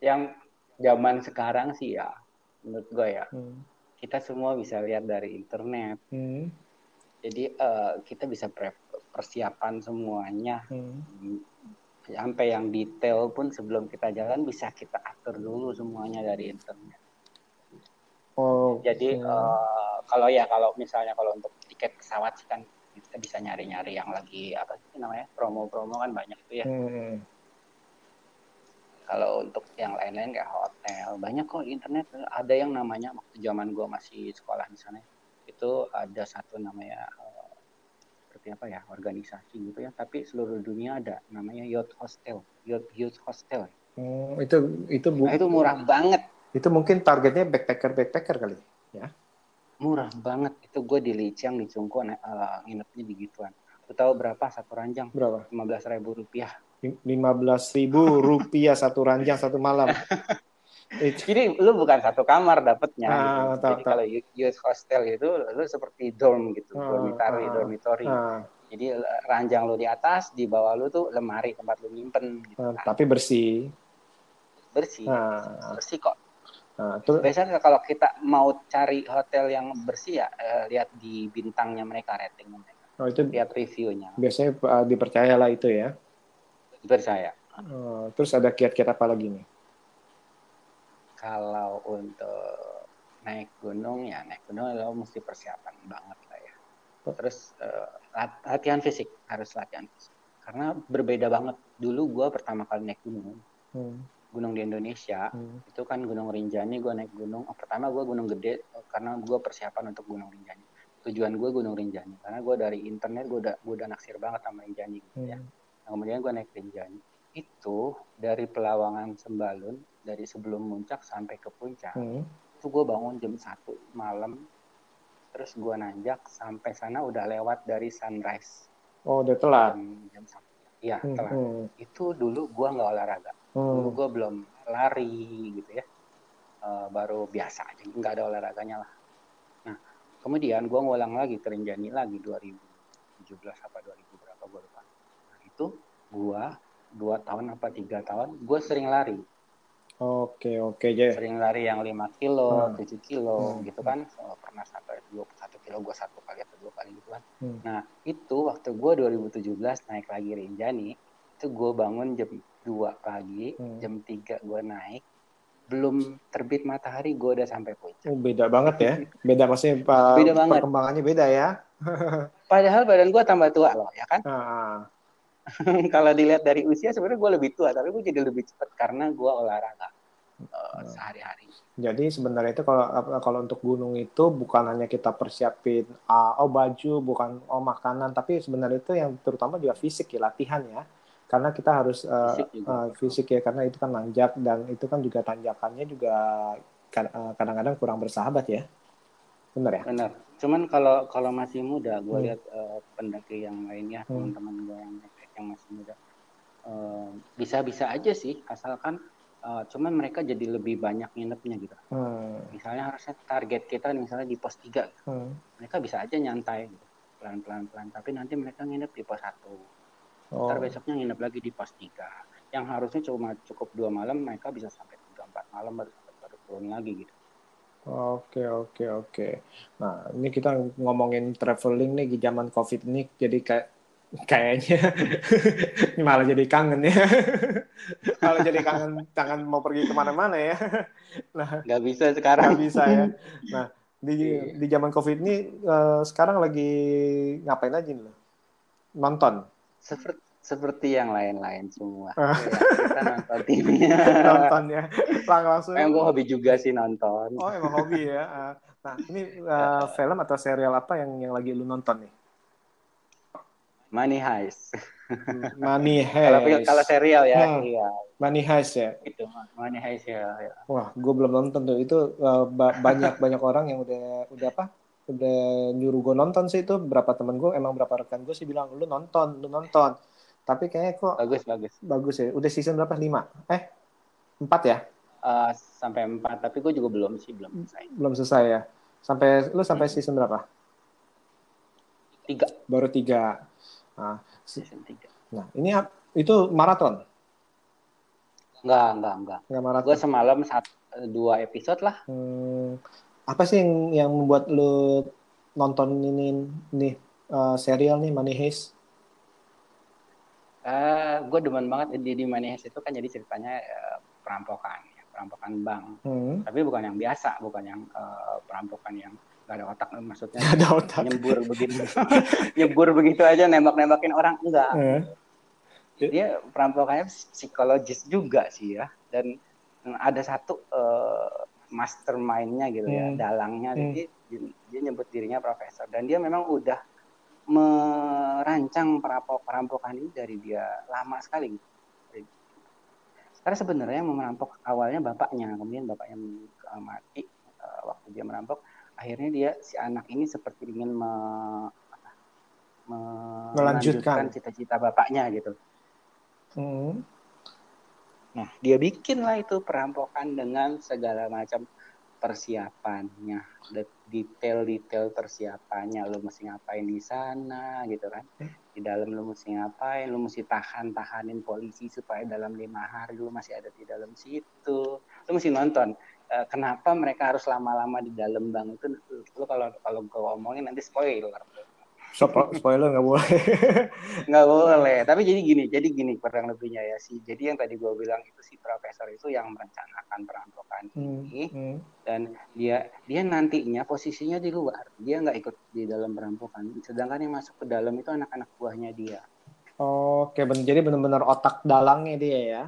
[SPEAKER 6] yang zaman sekarang sih ya menurut gue ya
[SPEAKER 5] Hmm.
[SPEAKER 6] kita semua bisa lihat dari internet
[SPEAKER 5] Hmm.
[SPEAKER 6] jadi eh, kita bisa persiapan semuanya
[SPEAKER 5] Hmm.
[SPEAKER 6] sampai yang detail pun sebelum kita jalan bisa kita atur dulu semuanya dari internet
[SPEAKER 5] oh
[SPEAKER 6] jadi eh, kalau ya kalau misalnya kalau untuk tiket pesawat sih kan kita bisa nyari-nyari yang lagi apa sih namanya promo-promo kan banyak tuh ya.
[SPEAKER 5] Hmm.
[SPEAKER 6] kalau untuk yang lain-lain kayak hotel banyak kok internet. Ada yang namanya waktu zaman gua masih sekolah di sana itu ada satu namanya eh, seperti apa ya organisasi gitu ya. Tapi seluruh dunia ada namanya yacht hostel yacht yacht hostel.
[SPEAKER 5] Hmm, itu itu bu
[SPEAKER 6] nah itu murah banget
[SPEAKER 5] itu mungkin targetnya backpacker backpacker kali ya.
[SPEAKER 6] Murah banget. Itu gue di Liciang di Cungko na- eh, nginepnya di gituan lu tahu berapa satu ranjang?
[SPEAKER 5] Berapa?
[SPEAKER 6] Lima belas ribu rupiah.
[SPEAKER 5] Lima belas ribu rupiah satu ranjang satu malam.
[SPEAKER 6] Jadi lu bukan satu kamar dapetnya
[SPEAKER 5] Ah,
[SPEAKER 6] gitu.
[SPEAKER 5] tahu,
[SPEAKER 6] jadi
[SPEAKER 5] tahu.
[SPEAKER 6] kalau youth hostel itu lu seperti dorm gitu
[SPEAKER 5] Ah,
[SPEAKER 6] dormitory
[SPEAKER 5] ah,
[SPEAKER 6] dormitory.
[SPEAKER 5] nah,
[SPEAKER 6] Jadi eh, ranjang lu di atas, di bawah lu tuh lemari tempat lu nyimpen gitu
[SPEAKER 5] nah,
[SPEAKER 6] kan.
[SPEAKER 5] tapi bersih.
[SPEAKER 6] Bersih.
[SPEAKER 5] nah,
[SPEAKER 6] Bersih kok.
[SPEAKER 5] Nah, itu
[SPEAKER 6] Biasanya kalau kita mau cari hotel yang bersih ya eh, lihat di bintangnya mereka, ratingnya mereka.
[SPEAKER 5] oh, itu
[SPEAKER 6] Lihat reviewnya.
[SPEAKER 5] biasanya uh, dipercayalah itu ya
[SPEAKER 6] Percaya.
[SPEAKER 5] Oh, terus ada kiat-kiat apa lagi nih
[SPEAKER 6] Kalau untuk naik gunung ya naik gunung lo mesti persiapan banget lah ya. Terus eh, lat- latihan fisik harus latihan fisik. Karena berbeda banget. Dulu gua pertama kali naik gunung,
[SPEAKER 5] Hmm,
[SPEAKER 6] gunung di Indonesia,
[SPEAKER 5] hmm,
[SPEAKER 6] itu kan Gunung Rinjani gue naik gunung. Oh, pertama gue gunung gede eh, karena gue persiapan untuk Gunung Rinjani. Tujuan gue Gunung Rinjani karena gue dari internet gue udah gue udah naksir banget sama Rinjani gitu ya.
[SPEAKER 5] Hmm.
[SPEAKER 6] nah, kemudian gue naik Rinjani. Itu dari Pelawangan Sembalun dari sebelum puncak sampai ke puncak
[SPEAKER 5] hmm.
[SPEAKER 6] itu gue bangun jam satu malam. Terus gue nanjak sampai sana udah lewat dari sunrise.
[SPEAKER 5] Oh udah telat?
[SPEAKER 6] Jam jam satu. Iya
[SPEAKER 5] Hmm,
[SPEAKER 6] telat.
[SPEAKER 5] hmm,
[SPEAKER 6] itu dulu gue nggak olahraga dulu
[SPEAKER 5] hmm.
[SPEAKER 6] gue belum lari gitu ya Eh, baru biasa aja nggak ada olahraganya lah nah kemudian gue ngulang lagi ke Rinjani lagi 2017 apa 2000 berapa gue lupa nah, itu gue dua tahun apa tiga tahun gue sering lari
[SPEAKER 5] oke oke jadi
[SPEAKER 6] sering lari yang 5 kilo
[SPEAKER 5] Hmm.
[SPEAKER 6] 7 kilo
[SPEAKER 5] Hmm.
[SPEAKER 6] gitu kan So, pernah sampai 21 kilo gue satu kali atau dua kali gitu kan
[SPEAKER 5] Hmm.
[SPEAKER 6] nah itu waktu gue 2017 naik lagi Rinjani itu gue bangun jam 2 pagi
[SPEAKER 5] Hmm.
[SPEAKER 6] jam 3 gue naik belum terbit matahari gue udah sampai puncak.
[SPEAKER 5] Oh, beda banget ya. Beda maksudnya pa-
[SPEAKER 6] Beda banget.
[SPEAKER 5] perkembangannya beda ya.
[SPEAKER 6] Padahal badan gue tambah tua loh ya kan?
[SPEAKER 5] Ah,
[SPEAKER 6] kalau dilihat dari usia sebenarnya gue lebih tua tapi gue jadi lebih cepat karena gue olahraga uh, sehari-hari.
[SPEAKER 5] Jadi sebenarnya itu kalau kalau untuk gunung itu bukan hanya kita persiapin ah, oh baju, bukan oh makanan, tapi sebenarnya itu yang terutama juga fisik ya latihan ya. Karena kita harus eh,
[SPEAKER 6] Fisik juga.
[SPEAKER 5] eh, fisik ya karena itu kan nanjak dan itu kan juga tanjakannya juga eh, kadang-kadang kurang bersahabat ya. Benar ya?
[SPEAKER 6] benar cuman kalau kalau masih muda gue
[SPEAKER 5] Hmm.
[SPEAKER 6] lihat uh, pendaki yang lainnya
[SPEAKER 5] Hmm.
[SPEAKER 6] teman-teman gue yang yang masih muda uh, bisa-bisa aja sih asalkan uh, cuman mereka jadi lebih banyak nginepnya gitu
[SPEAKER 5] Hmm,
[SPEAKER 6] misalnya harusnya target kita misalnya di pos 3
[SPEAKER 5] hmm.
[SPEAKER 6] mereka bisa aja nyantai gitu. pelan-pelan pelan tapi nanti mereka nginep di pos 1
[SPEAKER 5] Oh,
[SPEAKER 6] ntar besoknya nginep lagi di pos 3 yang harusnya cuma cukup dua malam mereka bisa sampai tiga empat malam baru baru turun lagi gitu
[SPEAKER 5] Oke, oke, oke. Nah, ini kita ngomongin traveling nih di zaman COVID ini, jadi kayak kayaknya malah jadi kangen ya. malah jadi kangen, kangen mau pergi ke mana-mana ya. Nah,
[SPEAKER 6] nggak bisa sekarang
[SPEAKER 5] nggak bisa ya. Nah, di di zaman COVID ini eh, sekarang lagi ngapain aja nih? Nonton,
[SPEAKER 6] seperti seperti yang lain-lain semua. Ya, kita nonton TV
[SPEAKER 5] nonton ya. Lang langsung.
[SPEAKER 6] Emang gue hobi juga sih nonton
[SPEAKER 5] Oh, emang hobi ya. Ah, Nah, ini eh, film atau serial apa yang yang lagi lu nonton nih?
[SPEAKER 6] Money Heist
[SPEAKER 5] Money
[SPEAKER 6] kalau
[SPEAKER 5] Heist.
[SPEAKER 6] kalau serial ya
[SPEAKER 5] Hmm.
[SPEAKER 6] iya
[SPEAKER 5] Money Heist ya.
[SPEAKER 6] itu Money Heist ya, ya.
[SPEAKER 5] Wah, gue belum nonton tuh. Itu eh, ba- banyak banyak orang yang udah udah apa? Udah nyuruh gue nonton sih itu. Berapa temen gue, emang berapa rekan gue sih bilang lu nonton, lu nonton. Tapi kayaknya kok
[SPEAKER 6] bagus bagus
[SPEAKER 5] bagus ya. Udah season berapa? Lima? Eh, empat ya?
[SPEAKER 6] uh, sampai empat tapi gue juga belum sih belum selesai
[SPEAKER 5] Belum selesai ya. Sampai lu sampai season berapa?
[SPEAKER 6] tiga
[SPEAKER 5] Baru tiga. Nah,
[SPEAKER 6] season tiga
[SPEAKER 5] nah ini itu maraton,
[SPEAKER 6] enggak enggak enggak
[SPEAKER 5] nggak maraton.
[SPEAKER 6] gue semalam satu dua episode lah
[SPEAKER 5] Hmm, apa sih yang yang membuat lu nonton ini nih eh, serial nih Money Heist?
[SPEAKER 6] Eh, gue demen banget di di Money Heist itu kan jadi ceritanya eh, perampokan ya, perampokan bank
[SPEAKER 5] Hmm.
[SPEAKER 6] tapi bukan yang biasa bukan yang eh, perampokan yang gak ada otak maksudnya
[SPEAKER 5] Gak ada otak.
[SPEAKER 6] nyembur begitu nyembur begitu aja nembak nembakin orang enggak
[SPEAKER 5] Eh,
[SPEAKER 6] dia perampokannya psikologis juga sih ya dan ada satu eh, mastermindnya gitu ya
[SPEAKER 5] Hmm.
[SPEAKER 6] dalangnya
[SPEAKER 5] Hmm.
[SPEAKER 6] jadi dia, dia nyebut dirinya profesor dan dia memang udah merancang perampok perampokan ini dari dia lama sekali Dari- karena sebenarnya yang merampok awalnya bapaknya kemudian bapaknya mati eh, waktu dia merampok akhirnya dia si anak ini seperti ingin me- me-
[SPEAKER 5] Melanjutkan.
[SPEAKER 6] cita-cita bapaknya gitu
[SPEAKER 5] hmm.
[SPEAKER 6] Nah, dia bikin lah itu perampokan dengan segala macam persiapannya, De- detail-detail persiapannya, lu mesti ngapain di sana gitu kan. Di dalam lu mesti ngapain, lu mesti tahan-tahanin polisi supaya dalam lima hari lu masih ada di dalam situ. Lu mesti nonton. Eh, kenapa mereka harus lama-lama di dalam bank itu? Lu kalau kalau gue nanti spoiler.
[SPEAKER 5] Spo- spoiler nggak boleh.
[SPEAKER 6] nggak boleh tapi jadi gini jadi gini kurang lebihnya ya sih jadi yang tadi gue bilang itu si profesor itu yang merencanakan perampokan
[SPEAKER 5] Hmm.
[SPEAKER 6] ini
[SPEAKER 5] Hmm.
[SPEAKER 6] dan dia dia nantinya posisinya di luar dia nggak ikut di dalam perampokan sedangkan yang masuk ke dalam itu anak-anak buahnya dia
[SPEAKER 5] Oke, ben- jadi benar-benar otak dalangnya dia ya.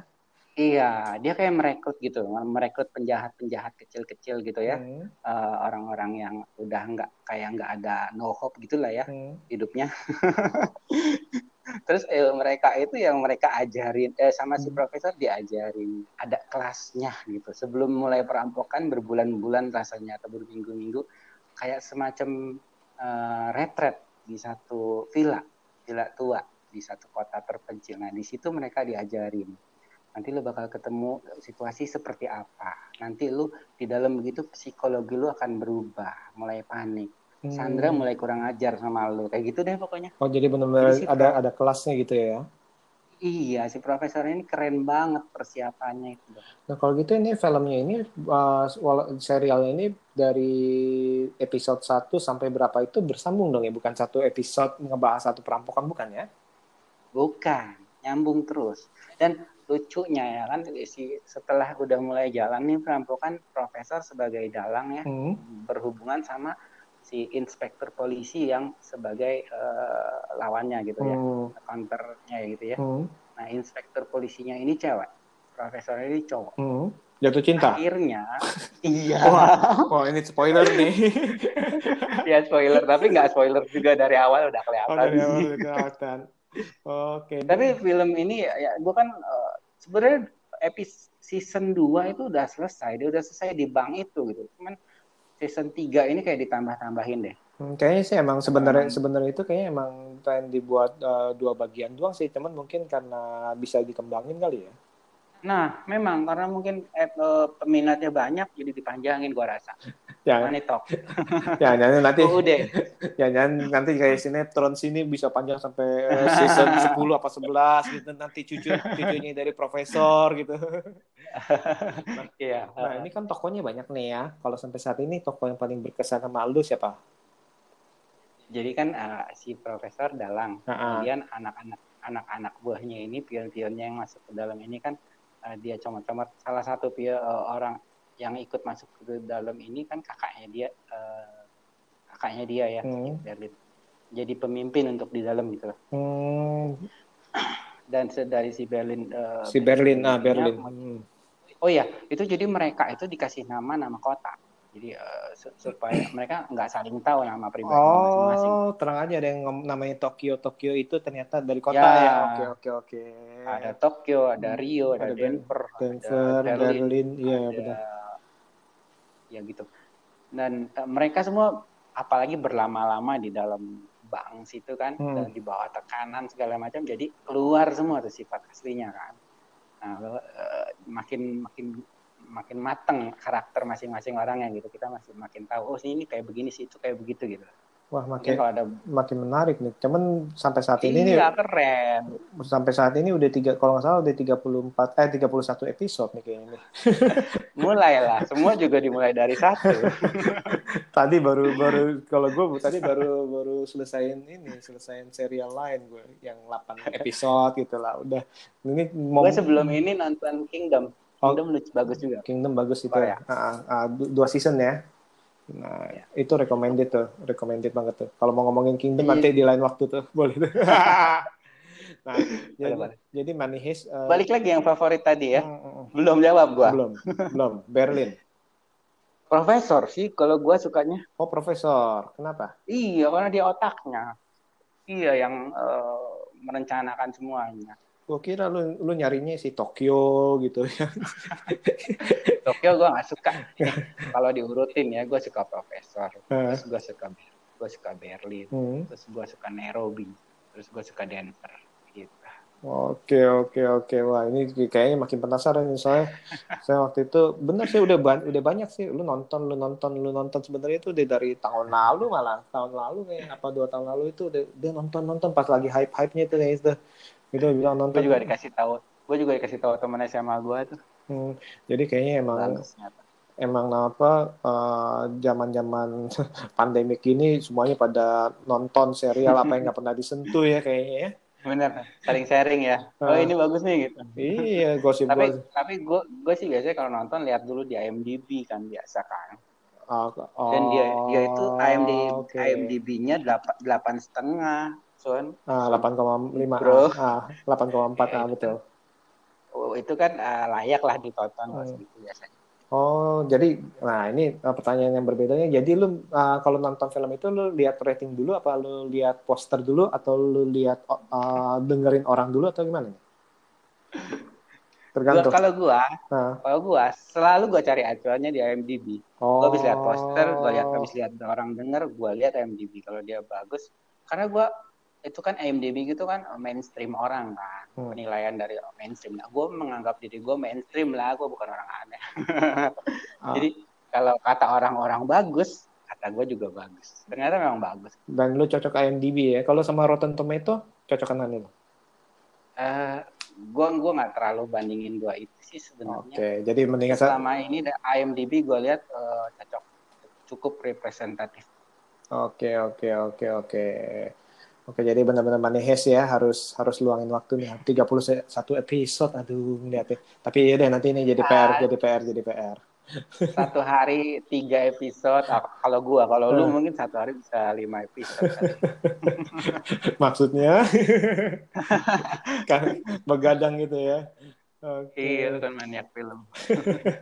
[SPEAKER 6] Iya dia kayak merekrut gitu merekrut penjahat-penjahat kecil-kecil gitu ya
[SPEAKER 5] Hmm.
[SPEAKER 6] Eh, orang-orang yang udah nggak kayak nggak ada no hope gitulah ya
[SPEAKER 5] Hmm.
[SPEAKER 6] hidupnya. Terus eh, mereka itu yang mereka ajarin, eh, sama si
[SPEAKER 5] Hmm.
[SPEAKER 6] profesor diajarin ada kelasnya gitu. Sebelum mulai perampokan berbulan-bulan rasanya atau berminggu-minggu kayak semacam eh, retret di satu villa, villa tua di satu kota terpencil. Nah di situ mereka diajarin. Nanti lu bakal ketemu situasi seperti apa. Nanti lu di dalam begitu psikologi lu akan berubah, mulai panik.
[SPEAKER 5] Hmm.
[SPEAKER 6] Sandra mulai kurang ajar sama lu kayak gitu deh pokoknya
[SPEAKER 5] Oh, jadi benar-benar
[SPEAKER 6] si
[SPEAKER 5] ada ada kelasnya gitu ya.
[SPEAKER 6] iya si profesor ini keren banget persiapannya itu
[SPEAKER 5] Nah, kalau gitu ini filmnya ini uh, serialnya ini dari episode 1 sampai berapa itu bersambung dong ya, bukan satu episode ngebahas satu perampokan bukan ya?
[SPEAKER 6] bukan nyambung terus dan lucunya ya kan si setelah udah mulai jalan nih perampokan profesor sebagai dalang ya
[SPEAKER 5] Hmm.
[SPEAKER 6] berhubungan sama si inspektur polisi yang sebagai eh, lawannya gitu ya
[SPEAKER 5] Hmm.
[SPEAKER 6] counternya gitu ya
[SPEAKER 5] Hmm.
[SPEAKER 6] nah inspektur polisinya ini cewek profesor ini cowok
[SPEAKER 5] Hmm. Jatuh cinta.
[SPEAKER 6] akhirnya iya
[SPEAKER 5] Wah, wah ini spoiler nih.
[SPEAKER 6] ya spoiler tapi nggak spoiler juga dari awal udah kelihatan
[SPEAKER 5] Oh, dari
[SPEAKER 6] sih.
[SPEAKER 5] awal udah kelihatan. Oke.
[SPEAKER 6] tapi film ini ya, ya gue kan eh, sebenarnya episode season 2 itu udah selesai dia udah selesai di bank itu gitu cuman season 3 ini kayak ditambah-tambahin deh
[SPEAKER 5] Hmm, kayaknya sih emang sebenarnya
[SPEAKER 6] Hmm.
[SPEAKER 5] sebenarnya itu kayaknya emang pengen dibuat uh, dua bagian doang sih, cuman mungkin karena bisa dikembangin kali ya.
[SPEAKER 6] Nah memang karena mungkin eh, eh, peminatnya banyak jadi dipanjangin gua rasa
[SPEAKER 5] Ya,
[SPEAKER 6] Money Talk
[SPEAKER 5] ya nanti nanti
[SPEAKER 6] oh, udah
[SPEAKER 5] ya nanti, nanti kayak sinetron sini bisa panjang sampai uh, season 10 apa 11 gitu nanti cucu cucunya dari profesor gitu.
[SPEAKER 6] iya
[SPEAKER 5] Nah, ini kan tokonya banyak nih ya. Kalau sampai saat ini tokoh yang paling berkesan sama Aldo siapa?
[SPEAKER 6] jadi kan eh, si profesor dalang
[SPEAKER 5] Ah, ah.
[SPEAKER 6] kemudian anak-anak anak-anak buahnya ini pion-pionnya yang masuk ke dalam ini kan eh, dia comot-comot salah satu pio, eh, orang yang ikut masuk ke dalam ini kan kakaknya dia eh, kakaknya dia ya
[SPEAKER 5] Hmm.
[SPEAKER 6] Berlin jadi pemimpin untuk di dalam gitu loh
[SPEAKER 5] Hmm,
[SPEAKER 6] dan dari si Berlin eh,
[SPEAKER 5] si Berlin, ah Berlin.
[SPEAKER 6] ya,
[SPEAKER 5] Hmm.
[SPEAKER 6] oh ya itu jadi mereka itu dikasih nama nama kota jadi su- supaya mereka nggak saling tahu nama pribadi masing-masing
[SPEAKER 5] Oh, terang aja ada yang namanya Tokyo. Tokyo itu ternyata dari kota
[SPEAKER 6] Ya.
[SPEAKER 5] ya. Oke, oke, oke.
[SPEAKER 6] ada Tokyo ada Rio ada,
[SPEAKER 5] Ada
[SPEAKER 6] Denver
[SPEAKER 5] Denver,
[SPEAKER 6] ada
[SPEAKER 5] Berlin, iya
[SPEAKER 6] ada-
[SPEAKER 5] benar.
[SPEAKER 6] ya gitu dan eh, mereka semua apalagi berlama-lama di dalam bank situ kan
[SPEAKER 5] Hmm.
[SPEAKER 6] dan di bawah tekanan segala macam jadi keluar semua tuh sifat aslinya kan nah eh, makin makin makin mateng karakter masing-masing orang yang gitu kita masih makin tahu oh ini kayak begini sih itu kayak begitu gitu
[SPEAKER 5] Wah,
[SPEAKER 6] Mungkin
[SPEAKER 5] makin
[SPEAKER 6] kalau ada
[SPEAKER 5] makin menarik nih. Cuman sampai saat ini nih
[SPEAKER 6] iya keren
[SPEAKER 5] sampai saat ini udah tiga kalau nggak salah udah 34 eh 31 episode nih kayaknya nih.
[SPEAKER 6] mulai lah semua juga dimulai dari satu
[SPEAKER 5] Tadi baru baru kalau gue tadi baru baru selesaiin ini, selesaiin serial lain gue yang 8 episode gitu lah. Udah ini mau
[SPEAKER 6] gue sebelum ini nonton Kingdom. Kingdom bagus juga
[SPEAKER 5] Kingdom bagus itu
[SPEAKER 6] Korea.
[SPEAKER 5] ya. Ah, du- dua season ya. Nah, itu recommended tuh, recommended banget tuh. Kalau mau ngomongin Kingdom
[SPEAKER 6] Iya.
[SPEAKER 5] nanti di lain waktu tuh, boleh tuh. nah, jadi,
[SPEAKER 6] boleh.
[SPEAKER 5] jadi Money Heist eh,
[SPEAKER 6] balik lagi yang favorit tadi ya
[SPEAKER 5] mm, mm.
[SPEAKER 6] belum jawab gua
[SPEAKER 5] belum, belum. Berlin.
[SPEAKER 6] profesor sih kalau gua sukanya
[SPEAKER 5] Oh, profesor. Kenapa?
[SPEAKER 6] iya karena dia otaknya iya yang eh, merencanakan semuanya
[SPEAKER 5] Gue kira lu lu nyarinya si Tokyo gitu ya.
[SPEAKER 6] Tokyo gua nggak suka. Kalau diurutin ya gua suka profesor terus gua suka gua suka Berlin
[SPEAKER 5] hmm.
[SPEAKER 6] terus gua suka Nairobi terus gua suka Denver gitu.
[SPEAKER 5] Oke oke oke. Wah ini kayaknya makin penasaran nih soalnya. Saya waktu itu bener sih udah ban- udah banyak sih. Lu nonton lu nonton lu nonton. Sebenarnya itu udah dari tahun lalu malah. Tahun lalu kayak apa dua tahun lalu itu udah, udah nonton nonton. Pas lagi hype hype nya itu kayak itu itu bilang nonton.
[SPEAKER 6] Gue juga dikasih tahu gue juga dikasih tahu temen SMA gue tuh.
[SPEAKER 5] Hmm, jadi kayaknya emang emang apa zaman zaman pandemik ini semuanya pada nonton serial apa yang nggak pernah disentuh ya kayaknya ya.
[SPEAKER 6] Bener saling sharing ya. Oh
[SPEAKER 5] Ah.
[SPEAKER 6] ini bagus nih gitu.
[SPEAKER 5] Iya gosip
[SPEAKER 6] tapi
[SPEAKER 5] gosip
[SPEAKER 6] tapi gue gue sih biasanya kalau nonton lihat dulu di IMDb kan biasa kan.
[SPEAKER 5] Ah,
[SPEAKER 6] dan dia dia itu IMD,
[SPEAKER 5] oh, oke.
[SPEAKER 6] IMDb-nya delapan delapan setengah son
[SPEAKER 5] Ah, 8,5
[SPEAKER 6] Bro.
[SPEAKER 5] ah, 8,4 ah betul.
[SPEAKER 6] oh, itu kan ah, layak lah ditonton
[SPEAKER 5] Hmm.
[SPEAKER 6] segitu biasanya
[SPEAKER 5] Oh, jadi nah ini ah, pertanyaan yang berbedanya. Jadi lu ah, kalau nonton film itu lu lihat rating dulu apa lu lihat poster dulu atau lu lihat ah, dengerin orang dulu atau gimana?
[SPEAKER 6] Gua,
[SPEAKER 5] Tergantung.
[SPEAKER 6] kalau gua
[SPEAKER 5] Nah,
[SPEAKER 6] kalau gua selalu gua cari acuannya di IMDb
[SPEAKER 5] oh.
[SPEAKER 6] Gue habis lihat poster, gue lihat habis lihat orang denger, gue lihat IMDb kalau dia bagus. Karena gue itu kan IMDb gitu kan mainstream orang kan,
[SPEAKER 5] Hmm.
[SPEAKER 6] penilaian dari mainstream. Nah, gue menganggap diri gue mainstream lah, gue bukan orang aneh.
[SPEAKER 5] Ah.
[SPEAKER 6] Jadi kalau kata orang-orang bagus, kata gue juga bagus. Ternyata memang bagus.
[SPEAKER 5] Dan lu cocok IMDb ya. Kalau sama Rotten Tomato cocokan mana lu?
[SPEAKER 6] Eh, gue gue nggak terlalu bandingin dua itu sih
[SPEAKER 5] Oke,
[SPEAKER 6] sebenarnya.
[SPEAKER 5] jadi mendingan
[SPEAKER 6] Selama ini IMDb gue lihat eh, cocok, cukup representatif.
[SPEAKER 5] Oke, oke, oke, oke. Oke, jadi benar-benar Money Heist ya harus harus luangin waktu nih. 31 episode, aduh ngeliatnya. Tapi ya deh nanti ini jadi PR,
[SPEAKER 6] Ah.
[SPEAKER 5] jadi PR, jadi PR.
[SPEAKER 6] satu hari tiga episode Ah, kalau gua kalau lu
[SPEAKER 5] Hmm.
[SPEAKER 6] mungkin satu hari bisa lima episode.
[SPEAKER 5] Maksudnya kan begadang gitu ya. Oke.
[SPEAKER 6] iya lu kan maniak film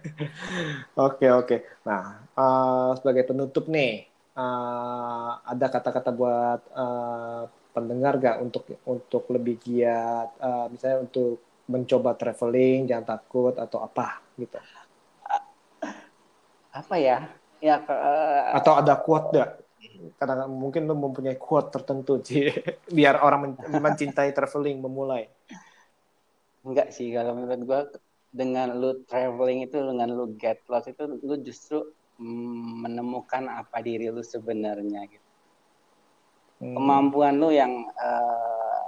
[SPEAKER 5] Oke, oke. Nah, eh, sebagai penutup nih, eh, ada kata-kata buat eh, pendengar gak untuk untuk lebih giat, eh, misalnya untuk mencoba traveling, jangan takut atau apa gitu.
[SPEAKER 6] apa ya ya eh,
[SPEAKER 5] Atau ada quote gak? Kadang mungkin lu mempunyai quote tertentu sih, biar orang men- mencintai traveling memulai.
[SPEAKER 6] enggak sih kalau menurut gua dengan lu traveling itu dengan lu get lost itu lu justru menemukan apa diri lu sebenarnya gitu
[SPEAKER 5] Hmm.
[SPEAKER 6] kemampuan lu yang eh,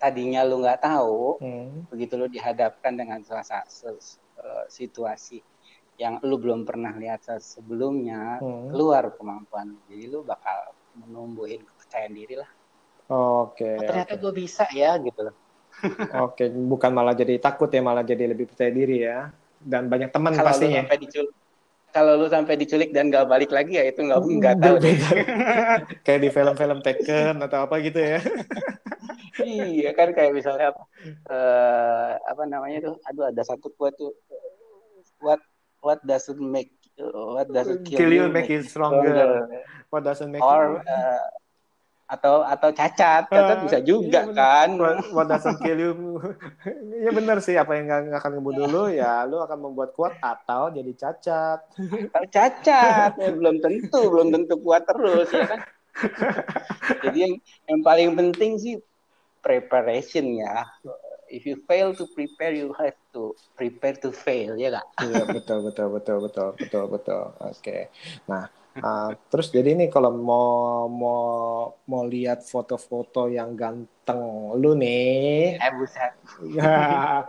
[SPEAKER 6] tadinya lu nggak tahu
[SPEAKER 5] Hmm.
[SPEAKER 6] begitu lu dihadapkan dengan suasana situasi yang lu belum pernah lihat se- sebelumnya
[SPEAKER 5] Hmm.
[SPEAKER 6] keluar kemampuan jadi lu bakal menumbuhin kepercayaan diri lah
[SPEAKER 5] Oke.
[SPEAKER 6] oh, ternyata
[SPEAKER 5] oke.
[SPEAKER 6] gue bisa ya gitu loh
[SPEAKER 5] Oke, bukan malah jadi takut ya, malah jadi lebih percaya diri ya. Dan banyak teman
[SPEAKER 6] kalau
[SPEAKER 5] pastinya.
[SPEAKER 6] sampai diculik kalau lu sampai diculik dan gak balik lagi ya itu nggak nggak tahu.
[SPEAKER 5] Kayak di film-film Taken atau apa gitu ya.
[SPEAKER 6] iya kan kayak misalnya apa eh, apa namanya tuh aduh ada satu quote tuh what what doesn't make what doesn't kill,
[SPEAKER 5] Kill you, make you stronger. What doesn't make
[SPEAKER 6] or
[SPEAKER 5] you...
[SPEAKER 6] eh, atau atau cacat cacat
[SPEAKER 5] Ah,
[SPEAKER 6] bisa juga
[SPEAKER 5] iya bener.
[SPEAKER 6] kan
[SPEAKER 5] What, doesn't kill you. ya benar sih, apa yang nggak akan ngebunuh lu, ya lu akan membuat kuat atau jadi cacat.
[SPEAKER 6] atau cacat ya, belum tentu belum tentu kuat terus ya kan jadi yang yang paling penting sih preparation ya if you fail to prepare, you have to prepare to fail, ya nggak?
[SPEAKER 5] Iya betul betul betul betul betul betul. Oke. Nah Uh, terus jadi nih kalau mau mau mau lihat foto-foto yang ganteng lu nih.
[SPEAKER 6] Eh buset.
[SPEAKER 5] Ya.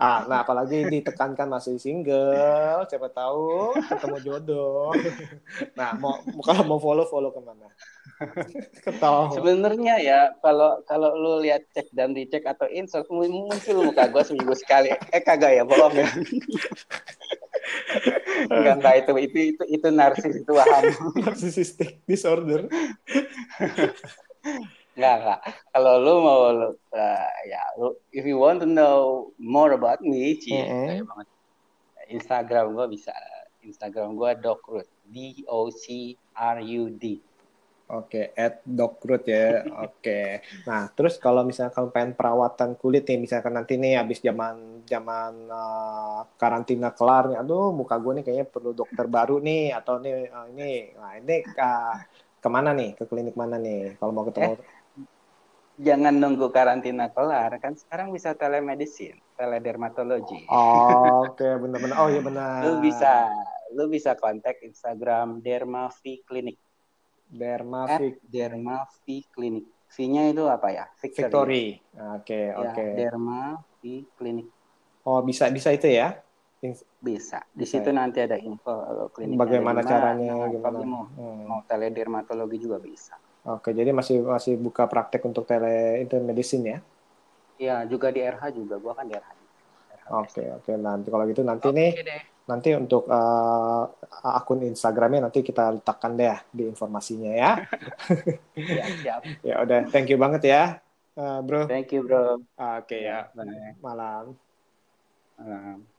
[SPEAKER 5] ah, nah apalagi ditekankan masih single, siapa tahu ketemu jodoh. Nah, mau kalau mau follow follow ke mana?
[SPEAKER 6] Ketawa. Sebenarnya ya kalau kalau lu lihat cek dan dicek atau insert muncul muka gue seminggu sekali. Eh kagak ya bohong ya enggak enggak itu itu itu itu narsis itu paham
[SPEAKER 5] narcissistic disorder.
[SPEAKER 6] Enggak enggak. Kalau lu mau uh, ya lu if you want to know more about me cie mm -hmm. banget. Instagram gua bisa. Instagram gua docrut D O C R U D
[SPEAKER 5] Oke, okay, at Docroot ya. Oke. Okay. Nah, terus kalau misalnya kamu pengen perawatan kulit nih, misalkan nanti nih habis zaman zaman uh, karantina kelar nih, aduh muka gue nih kayaknya perlu dokter baru nih atau nih uh, ini, nah ini ke ke mana nih, ke klinik mana nih kalau mau ketemu? Eh,
[SPEAKER 6] jangan nunggu karantina kelar, kan sekarang bisa telemedicine, teledermatologi.
[SPEAKER 5] Oh, Oke, okay. benar-benar. Oh iya benar.
[SPEAKER 6] Lu bisa, lu bisa kontak Instagram Dermavi Clinic
[SPEAKER 5] Dermavic.
[SPEAKER 6] Dermavi Clinic. V-nya itu apa ya?
[SPEAKER 5] Victory. Victory. Oke, ya, oke. Okay.
[SPEAKER 6] Dermavi Clinic.
[SPEAKER 5] Oh, bisa bisa itu ya?
[SPEAKER 6] Bisa. Di situ ya? nanti ada info
[SPEAKER 5] klinik. Bagaimana caranya? Nah, gimana?
[SPEAKER 6] Mau, hmm. mau teledermatologi juga bisa.
[SPEAKER 5] Oke, jadi masih masih buka praktek untuk tele medicine ya?
[SPEAKER 6] Iya, juga di RH juga. Gua kan di RH.
[SPEAKER 5] Oke, oke. Nanti kalau gitu nanti okay, nih deh nanti untuk uh, akun Instagramnya nanti kita letakkan deh di informasinya ya.
[SPEAKER 6] ya, siap.
[SPEAKER 5] ya udah, thank you banget ya, uh, bro.
[SPEAKER 6] Thank you bro.
[SPEAKER 5] Oke okay, ya, ya. malam.
[SPEAKER 6] Malam.